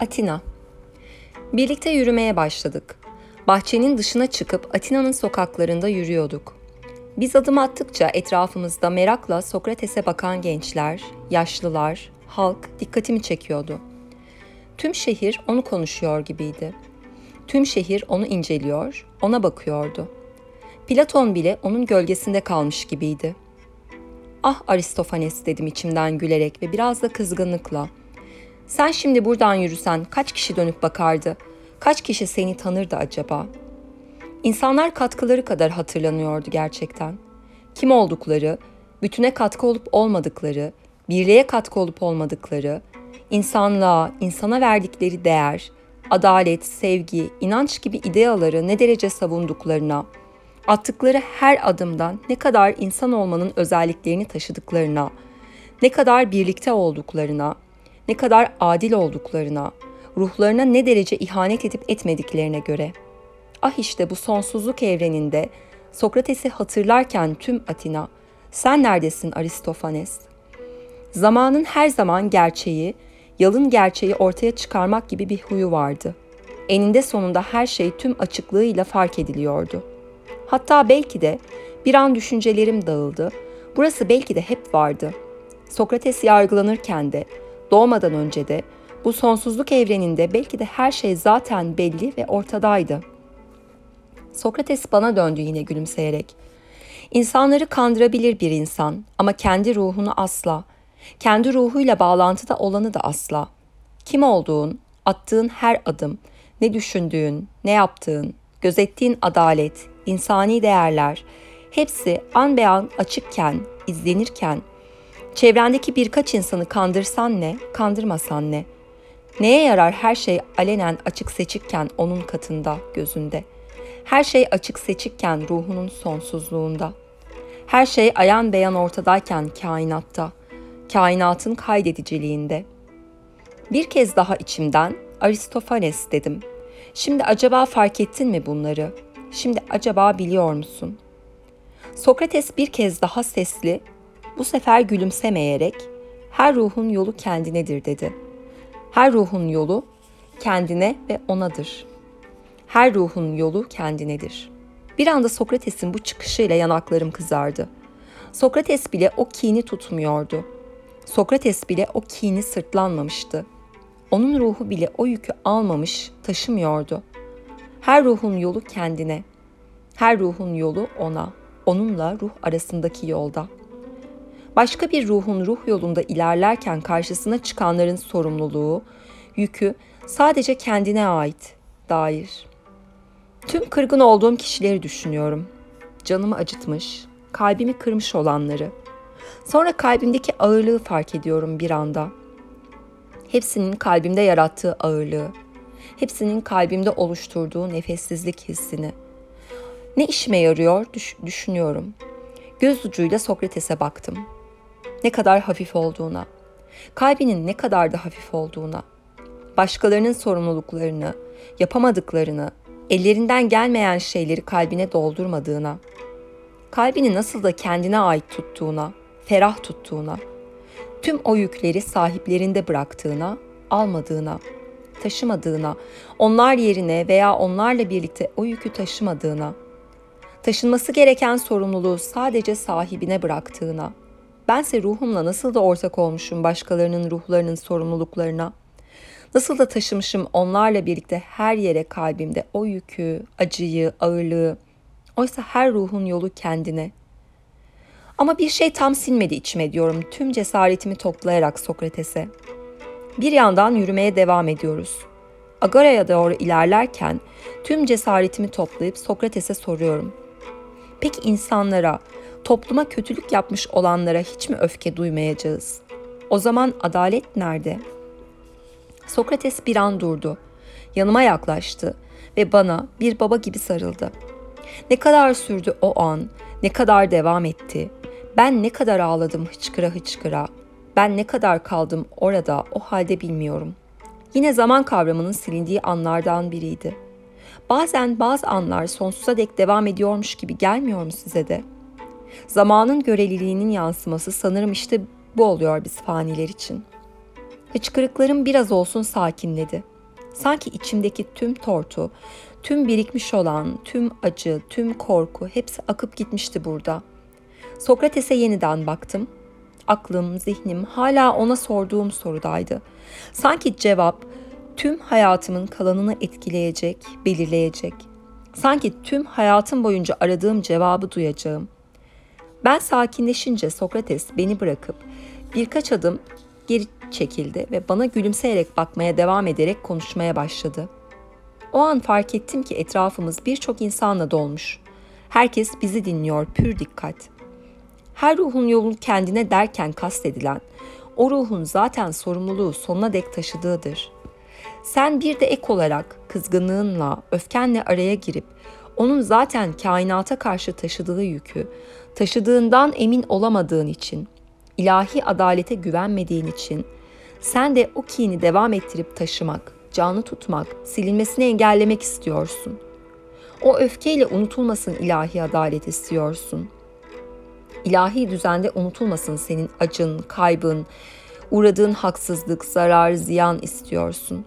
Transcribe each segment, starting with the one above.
Atina. Birlikte yürümeye başladık. Bahçenin dışına çıkıp Atina'nın sokaklarında yürüyorduk. Biz adım attıkça etrafımızda merakla Sokrates'e bakan gençler, yaşlılar, halk dikkatimi çekiyordu. Tüm şehir onu konuşuyor gibiydi. Tüm şehir onu inceliyor, ona bakıyordu. Platon bile onun gölgesinde kalmış gibiydi. Ah Aristofanes dedim içimden gülerek ve biraz da kızgınlıkla. Sen şimdi buradan yürüsen kaç kişi dönüp bakardı? Kaç kişi seni tanırdı acaba? İnsanlar katkıları kadar hatırlanıyordu gerçekten. Kim oldukları, bütüne katkı olup olmadıkları, birliğe katkı olup olmadıkları, insanlığa, insana verdikleri değer, adalet, sevgi, inanç gibi ideaları ne derece savunduklarına, attıkları her adımdan ne kadar insan olmanın özelliklerini taşıdıklarına, ne kadar birlikte olduklarına, ne kadar adil olduklarına, ruhlarına ne derece ihanet edip etmediklerine göre. Ah işte bu sonsuzluk evreninde Sokrates'i hatırlarken tüm Atina, sen neredesin Aristofanes? Zamanın her zaman gerçeği, yalın gerçeği ortaya çıkarmak gibi bir huyu vardı. Eninde sonunda her şey tüm açıklığıyla fark ediliyordu. Hatta belki de bir an düşüncelerim dağıldı. Burası belki de hep vardı. Sokrates yargılanırken de, doğmadan önce de, bu sonsuzluk evreninde belki de her şey zaten belli ve ortadaydı. Sokrates bana döndü yine gülümseyerek. İnsanları kandırabilir bir insan ama kendi ruhunu asla, kendi ruhuyla bağlantıda olanı da asla. Kim olduğun, attığın her adım, ne düşündüğün, ne yaptığın, gözettiğin adalet, insani değerler, hepsi an be an açıkken, izlenirken, çevrendeki birkaç insanı kandırsan ne, kandırmasan ne? Neye yarar her şey alenen açık seçikken onun katında, gözünde? Her şey açık seçikken ruhunun sonsuzluğunda. Her şey ayan beyan ortadayken kainatta, kainatın kaydediciliğinde. Bir kez daha içimden Aristofanes dedim. Şimdi acaba fark ettin mi bunları? Şimdi acaba biliyor musun? Sokrates bir kez daha sesli, bu sefer gülümsemeyerek, her ruhun yolu kendinedir dedi. Her ruhun yolu kendine ve onadır. Her ruhun yolu kendinedir. Bir anda Sokrates'in bu çıkışıyla yanaklarım kızardı. Sokrates bile o kini tutmuyordu. Sokrates bile o kini sırtlanmamıştı. Onun ruhu bile o yükü almamış, taşımıyordu. Her ruhun yolu kendine. Her ruhun yolu ona. Onunla ruh arasındaki yolda. Başka bir ruhun ruh yolunda ilerlerken karşısına çıkanların sorumluluğu, yükü sadece kendine ait dair. Tüm kırgın olduğum kişileri düşünüyorum. Canımı acıtmış, kalbimi kırmış olanları. Sonra kalbimdeki ağırlığı fark ediyorum bir anda. Hepsinin kalbimde yarattığı ağırlığı, hepsinin kalbimde oluşturduğu nefessizlik hissini. Ne işime yarıyor düş- düşünüyorum. Göz ucuyla Sokrates'e baktım. Ne kadar hafif olduğuna, kalbinin ne kadar da hafif olduğuna, başkalarının sorumluluklarını, yapamadıklarını, ellerinden gelmeyen şeyleri kalbine doldurmadığına, kalbini nasıl da kendine ait tuttuğuna, ferah tuttuğuna, tüm o yükleri sahiplerinde bıraktığına, almadığına, taşımadığına, onlar yerine veya onlarla birlikte o yükü taşımadığına, taşınması gereken sorumluluğu sadece sahibine bıraktığına, bense ruhumla nasıl da ortak olmuşum başkalarının ruhlarının sorumluluklarına, nasıl da taşımışım onlarla birlikte her yere kalbimde o yükü, acıyı, ağırlığı, oysa her ruhun yolu kendine. Ama bir şey tam sinmedi içime diyorum tüm cesaretimi toplayarak Sokrates'e. Bir yandan yürümeye devam ediyoruz. Agora'ya doğru ilerlerken tüm cesaretimi toplayıp Sokrates'e soruyorum. Peki insanlara, topluma kötülük yapmış olanlara hiç mi öfke duymayacağız? O zaman adalet nerede? Sokrates bir an durdu. Yanıma yaklaştı ve bana bir baba gibi sarıldı. Ne kadar sürdü o an, ne kadar devam etti. Ben ne kadar ağladım hıçkıra hıçkıra. Ben ne kadar kaldım orada o halde bilmiyorum. Yine zaman kavramının silindiği anlardan biriydi. Bazen bazı anlar sonsuza dek devam ediyormuş gibi gelmiyor mu size de? Zamanın göreliliğinin yansıması sanırım işte bu oluyor biz faniler için. Hıçkırıklarım biraz olsun sakinledi. Sanki içimdeki tüm tortu, tüm birikmiş olan, tüm acı, tüm korku hepsi akıp gitmişti burada. Sokrates'e yeniden baktım. Aklım, zihnim hala ona sorduğum sorudaydı. Sanki cevap tüm hayatımın kalanını etkileyecek, belirleyecek. Sanki tüm hayatım boyunca aradığım cevabı duyacağım. Ben sakinleşince Sokrates beni bırakıp birkaç adım geri çekildi ve bana gülümseyerek bakmaya devam ederek konuşmaya başladı. O an fark ettim ki etrafımız birçok insanla dolmuş. Herkes bizi dinliyor pür dikkat. Her ruhun yolunu kendine derken kastedilen, o ruhun zaten sorumluluğu sonuna dek taşıdığıdır. Sen bir de ek olarak kızgınlığınla, öfkenle araya girip onun zaten kainata karşı taşıdığı yükü, taşıdığından emin olamadığın için, ilahi adalete güvenmediğin için sen de o kini devam ettirip taşımak, canı tutmak, silinmesini engellemek istiyorsun. O öfkeyle unutulmasın ilahi adalet istiyorsun. İlahi düzende unutulmasın senin acın, kaybın, uğradığın haksızlık, zarar, ziyan istiyorsun.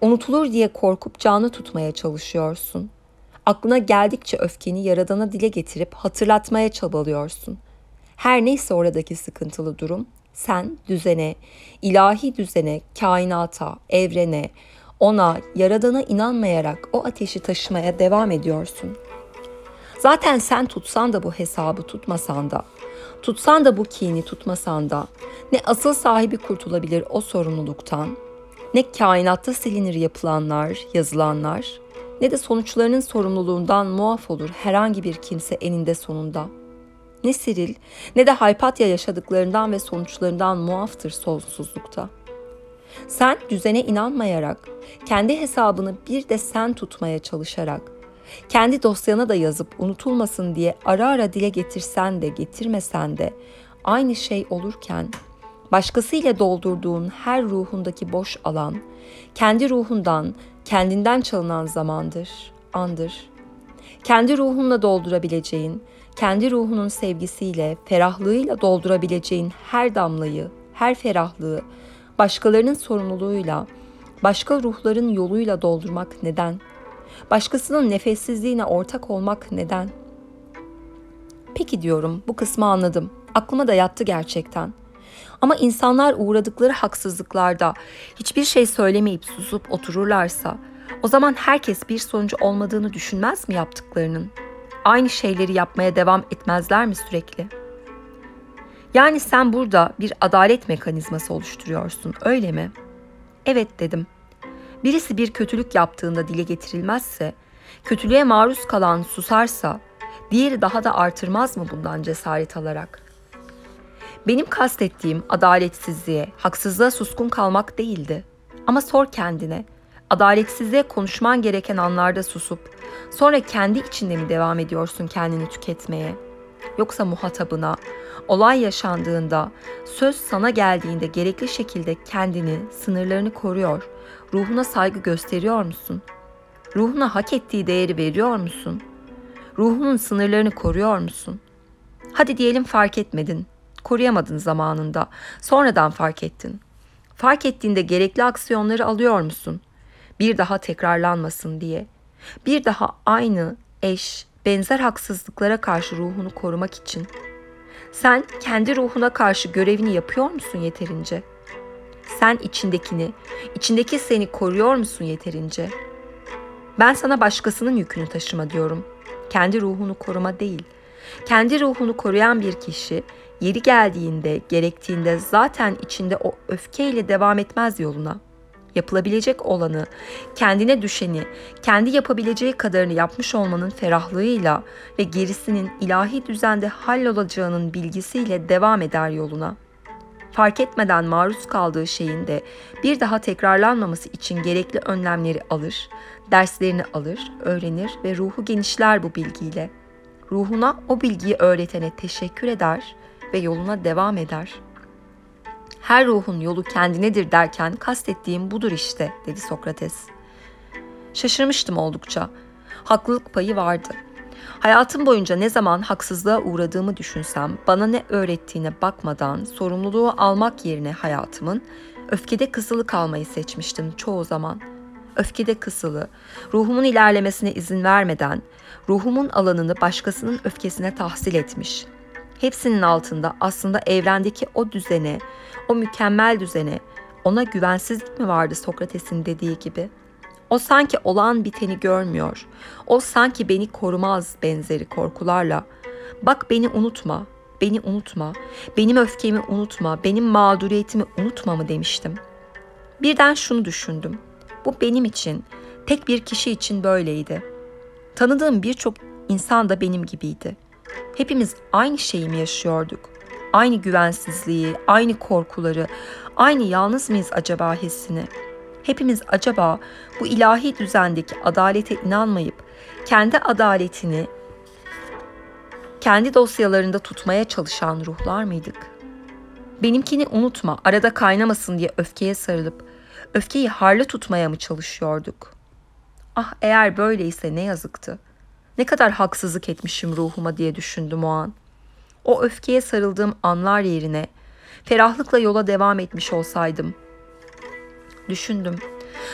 Unutulur diye korkup canı tutmaya çalışıyorsun. Aklına geldikçe öfkeni yaradana dile getirip hatırlatmaya çabalıyorsun. Her neyse oradaki sıkıntılı durum, sen düzene, ilahi düzene, kainata, evrene, ona, yaradana inanmayarak o ateşi taşımaya devam ediyorsun. Zaten sen tutsan da bu hesabı tutmasan da, tutsan da bu kini tutmasan da, ne asıl sahibi kurtulabilir o sorumluluktan, ne kainatta silinir yapılanlar, yazılanlar, ne de sonuçlarının sorumluluğundan muaf olur herhangi bir kimse eninde sonunda. Ne Siril ne de Haypatya yaşadıklarından ve sonuçlarından muaftır sonsuzlukta. Sen düzene inanmayarak, kendi hesabını bir de sen tutmaya çalışarak, kendi dosyana da yazıp unutulmasın diye ara ara dile getirsen de getirmesen de aynı şey olurken başkasıyla doldurduğun her ruhundaki boş alan, kendi ruhundan, kendinden çalınan zamandır, andır. Kendi ruhunla doldurabileceğin, kendi ruhunun sevgisiyle, ferahlığıyla doldurabileceğin her damlayı, her ferahlığı, başkalarının sorumluluğuyla, başka ruhların yoluyla doldurmak neden? Başkasının nefessizliğine ortak olmak neden? Peki diyorum, bu kısmı anladım. Aklıma da yattı gerçekten.'' Ama insanlar uğradıkları haksızlıklarda hiçbir şey söylemeyip susup otururlarsa o zaman herkes bir sonucu olmadığını düşünmez mi yaptıklarının? Aynı şeyleri yapmaya devam etmezler mi sürekli? Yani sen burada bir adalet mekanizması oluşturuyorsun, öyle mi? Evet dedim. Birisi bir kötülük yaptığında dile getirilmezse, kötülüğe maruz kalan susarsa, diğeri daha da artırmaz mı bundan cesaret alarak?'' Benim kastettiğim adaletsizliğe, haksızlığa suskun kalmak değildi. Ama sor kendine, adaletsizliğe konuşman gereken anlarda susup, sonra kendi içinde mi devam ediyorsun kendini tüketmeye? Yoksa muhatabına, olay yaşandığında, söz sana geldiğinde gerekli şekilde kendini, sınırlarını koruyor, ruhuna saygı gösteriyor musun? Ruhuna hak ettiği değeri veriyor musun? Ruhunun sınırlarını koruyor musun? Hadi diyelim fark etmedin, koruyamadın zamanında. Sonradan fark ettin. Fark ettiğinde gerekli aksiyonları alıyor musun? Bir daha tekrarlanmasın diye. Bir daha aynı, eş, benzer haksızlıklara karşı ruhunu korumak için. Sen kendi ruhuna karşı görevini yapıyor musun yeterince? Sen içindekini, içindeki seni koruyor musun yeterince? Ben sana başkasının yükünü taşıma diyorum. Kendi ruhunu koruma değil. Kendi ruhunu koruyan bir kişi Yeri geldiğinde, gerektiğinde zaten içinde o öfkeyle devam etmez yoluna. Yapılabilecek olanı, kendine düşeni, kendi yapabileceği kadarını yapmış olmanın ferahlığıyla ve gerisinin ilahi düzende hallolacağının bilgisiyle devam eder yoluna. Fark etmeden maruz kaldığı şeyin de bir daha tekrarlanmaması için gerekli önlemleri alır, derslerini alır, öğrenir ve ruhu genişler bu bilgiyle. Ruhuna o bilgiyi öğretene teşekkür eder ve yoluna devam eder. Her ruhun yolu kendinedir derken kastettiğim budur işte dedi Sokrates. Şaşırmıştım oldukça. Haklılık payı vardı. Hayatım boyunca ne zaman haksızlığa uğradığımı düşünsem bana ne öğrettiğine bakmadan sorumluluğu almak yerine hayatımın öfkede kısılı kalmayı seçmiştim çoğu zaman. Öfkede kısılı, ruhumun ilerlemesine izin vermeden, ruhumun alanını başkasının öfkesine tahsil etmiş. Hepsinin altında aslında evrendeki o düzene, o mükemmel düzene, ona güvensizlik mi vardı Sokrates'in dediği gibi? O sanki olan biteni görmüyor. O sanki beni korumaz benzeri korkularla. Bak beni unutma, beni unutma, benim öfkemi unutma, benim mağduriyetimi unutma mı demiştim. Birden şunu düşündüm. Bu benim için, tek bir kişi için böyleydi. Tanıdığım birçok insan da benim gibiydi. Hepimiz aynı şeyi mi yaşıyorduk? Aynı güvensizliği, aynı korkuları, aynı yalnız mıyız acaba hissini? Hepimiz acaba bu ilahi düzendeki adalete inanmayıp kendi adaletini kendi dosyalarında tutmaya çalışan ruhlar mıydık? Benimkini unutma, arada kaynamasın diye öfkeye sarılıp öfkeyi harlı tutmaya mı çalışıyorduk? Ah eğer böyleyse ne yazıktı. Ne kadar haksızlık etmişim ruhuma diye düşündüm o an. O öfkeye sarıldığım anlar yerine ferahlıkla yola devam etmiş olsaydım. Düşündüm.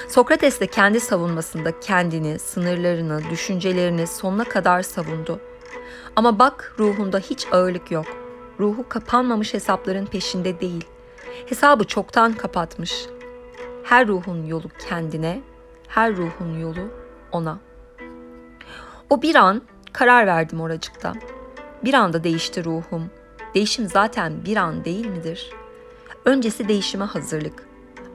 Sokrates de kendi savunmasında kendini, sınırlarını, düşüncelerini sonuna kadar savundu. Ama bak ruhunda hiç ağırlık yok. Ruhu kapanmamış hesapların peşinde değil. Hesabı çoktan kapatmış. Her ruhun yolu kendine, her ruhun yolu ona. O bir an karar verdim oracıkta. Bir anda değişti ruhum. Değişim zaten bir an değil midir? Öncesi değişime hazırlık.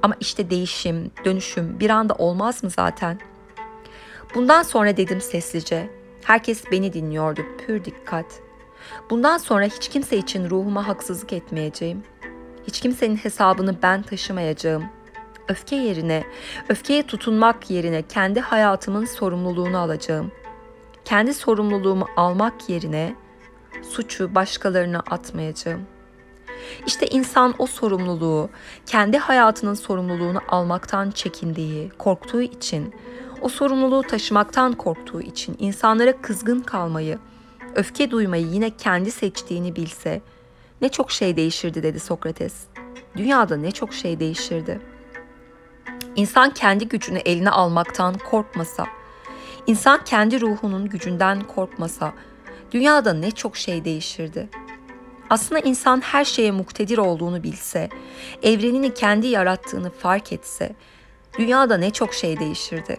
Ama işte değişim, dönüşüm bir anda olmaz mı zaten? Bundan sonra dedim sessizce. Herkes beni dinliyordu pür dikkat. Bundan sonra hiç kimse için ruhuma haksızlık etmeyeceğim. Hiç kimsenin hesabını ben taşımayacağım. Öfke yerine, öfkeye tutunmak yerine kendi hayatımın sorumluluğunu alacağım. Kendi sorumluluğumu almak yerine suçu başkalarına atmayacağım. İşte insan o sorumluluğu, kendi hayatının sorumluluğunu almaktan çekindiği, korktuğu için, o sorumluluğu taşımaktan korktuğu için insanlara kızgın kalmayı, öfke duymayı yine kendi seçtiğini bilse ne çok şey değişirdi dedi Sokrates. Dünyada ne çok şey değişirdi. İnsan kendi gücünü eline almaktan korkmasa, insan kendi ruhunun gücünden korkmasa, dünyada ne çok şey değişirdi. Aslında insan her şeye muktedir olduğunu bilse, evrenini kendi yarattığını fark etse, dünyada ne çok şey değişirdi.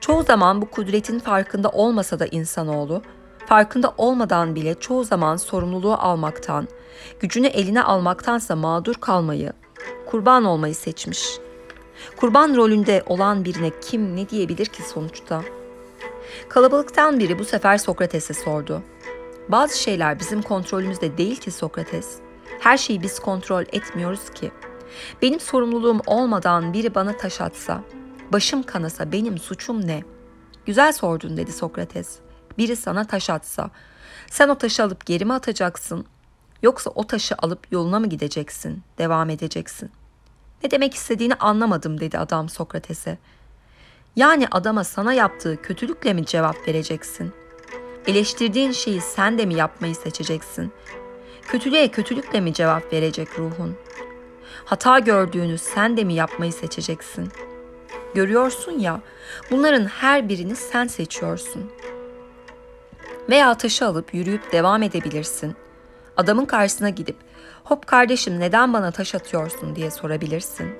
Çoğu zaman bu kudretin farkında olmasa da insanoğlu, farkında olmadan bile çoğu zaman sorumluluğu almaktan, gücünü eline almaktansa mağdur kalmayı, kurban olmayı seçmiş. Kurban rolünde olan birine kim ne diyebilir ki sonuçta? Kalabalıktan biri bu sefer Sokrates'e sordu. Bazı şeyler bizim kontrolümüzde değil ki Sokrates. Her şeyi biz kontrol etmiyoruz ki. Benim sorumluluğum olmadan biri bana taş atsa, başım kanasa benim suçum ne? Güzel sordun dedi Sokrates. Biri sana taş atsa, sen o taşı alıp geri mi atacaksın? Yoksa o taşı alıp yoluna mı gideceksin, devam edeceksin? Ne demek istediğini anlamadım dedi adam Sokrates'e. Yani adama sana yaptığı kötülükle mi cevap vereceksin? Eleştirdiğin şeyi sen de mi yapmayı seçeceksin? Kötülüğe kötülükle mi cevap verecek ruhun? Hata gördüğünü sen de mi yapmayı seçeceksin? Görüyorsun ya, bunların her birini sen seçiyorsun. Veya taşı alıp yürüyüp devam edebilirsin. Adamın karşısına gidip, hop kardeşim neden bana taş atıyorsun diye sorabilirsin.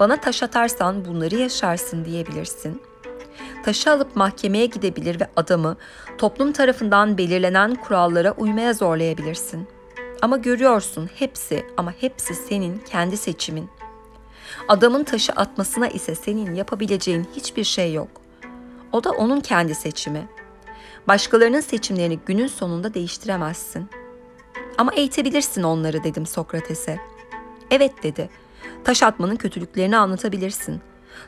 Bana taş atarsan bunları yaşarsın diyebilirsin.'' taşı alıp mahkemeye gidebilir ve adamı toplum tarafından belirlenen kurallara uymaya zorlayabilirsin. Ama görüyorsun hepsi ama hepsi senin kendi seçimin. Adamın taşı atmasına ise senin yapabileceğin hiçbir şey yok. O da onun kendi seçimi. Başkalarının seçimlerini günün sonunda değiştiremezsin. Ama eğitebilirsin onları dedim Sokrates'e. Evet dedi. Taş atmanın kötülüklerini anlatabilirsin.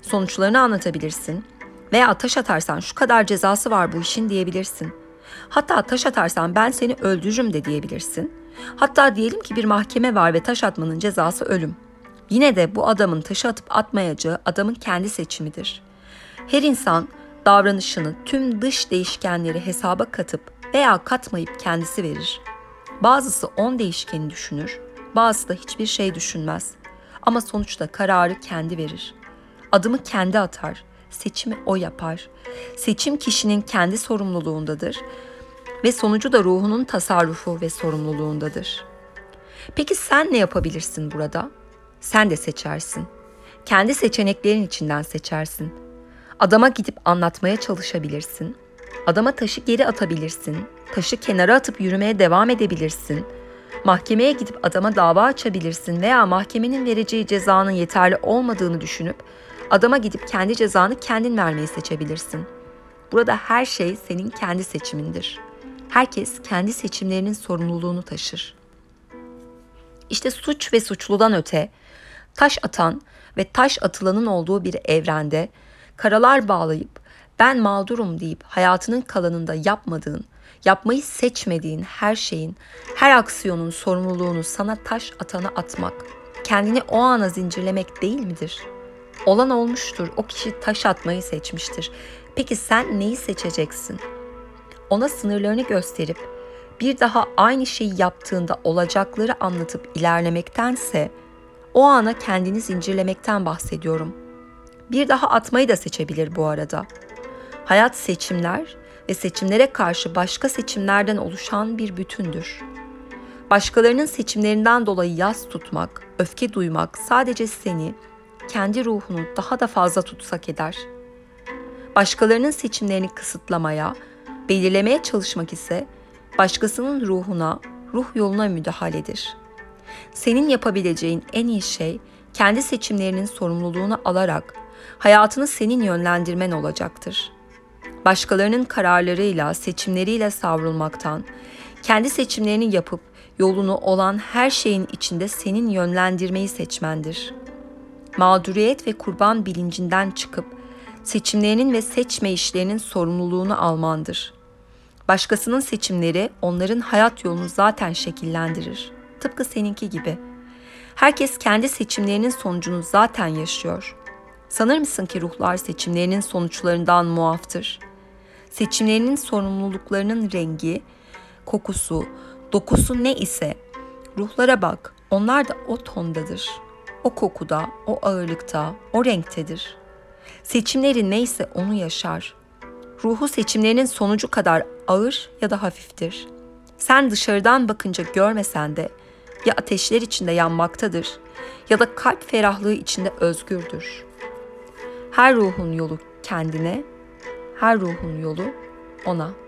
Sonuçlarını anlatabilirsin veya taş atarsan şu kadar cezası var bu işin diyebilirsin. Hatta taş atarsan ben seni öldürürüm de diyebilirsin. Hatta diyelim ki bir mahkeme var ve taş atmanın cezası ölüm. Yine de bu adamın taşı atıp atmayacağı adamın kendi seçimidir. Her insan davranışını tüm dış değişkenleri hesaba katıp veya katmayıp kendisi verir. Bazısı on değişkeni düşünür, bazısı da hiçbir şey düşünmez. Ama sonuçta kararı kendi verir. Adımı kendi atar. Seçimi o yapar. Seçim kişinin kendi sorumluluğundadır ve sonucu da ruhunun tasarrufu ve sorumluluğundadır. Peki sen ne yapabilirsin burada? Sen de seçersin. Kendi seçeneklerin içinden seçersin. Adama gidip anlatmaya çalışabilirsin. Adama taşı geri atabilirsin. Taşı kenara atıp yürümeye devam edebilirsin. Mahkemeye gidip adama dava açabilirsin veya mahkemenin vereceği cezanın yeterli olmadığını düşünüp adama gidip kendi cezanı kendin vermeyi seçebilirsin. Burada her şey senin kendi seçimindir. Herkes kendi seçimlerinin sorumluluğunu taşır. İşte suç ve suçludan öte, taş atan ve taş atılanın olduğu bir evrende karalar bağlayıp ben mağdurum deyip hayatının kalanında yapmadığın, yapmayı seçmediğin her şeyin, her aksiyonun sorumluluğunu sana taş atana atmak, kendini o ana zincirlemek değil midir? Olan olmuştur, o kişi taş atmayı seçmiştir. Peki sen neyi seçeceksin? Ona sınırlarını gösterip bir daha aynı şeyi yaptığında olacakları anlatıp ilerlemektense o ana kendini zincirlemekten bahsediyorum. Bir daha atmayı da seçebilir bu arada. Hayat seçimler ve seçimlere karşı başka seçimlerden oluşan bir bütündür. Başkalarının seçimlerinden dolayı yas tutmak, öfke duymak sadece seni, kendi ruhunu daha da fazla tutsak eder. Başkalarının seçimlerini kısıtlamaya, belirlemeye çalışmak ise başkasının ruhuna, ruh yoluna müdahaledir. Senin yapabileceğin en iyi şey kendi seçimlerinin sorumluluğunu alarak hayatını senin yönlendirmen olacaktır. Başkalarının kararlarıyla, seçimleriyle savrulmaktan, kendi seçimlerini yapıp yolunu olan her şeyin içinde senin yönlendirmeyi seçmendir. Mağduriyet ve kurban bilincinden çıkıp seçimlerinin ve seçme işlerinin sorumluluğunu almandır. Başkasının seçimleri onların hayat yolunu zaten şekillendirir. Tıpkı seninki gibi. Herkes kendi seçimlerinin sonucunu zaten yaşıyor. Sanır mısın ki ruhlar seçimlerinin sonuçlarından muaftır? Seçimlerinin sorumluluklarının rengi, kokusu, dokusu ne ise ruhlara bak. Onlar da o tondadır. O kokuda, o ağırlıkta, o renktedir. Seçimleri neyse onu yaşar. Ruhu seçimlerinin sonucu kadar ağır ya da hafiftir. Sen dışarıdan bakınca görmesen de ya ateşler içinde yanmaktadır ya da kalp ferahlığı içinde özgürdür. Her ruhun yolu kendine, her ruhun yolu ona.''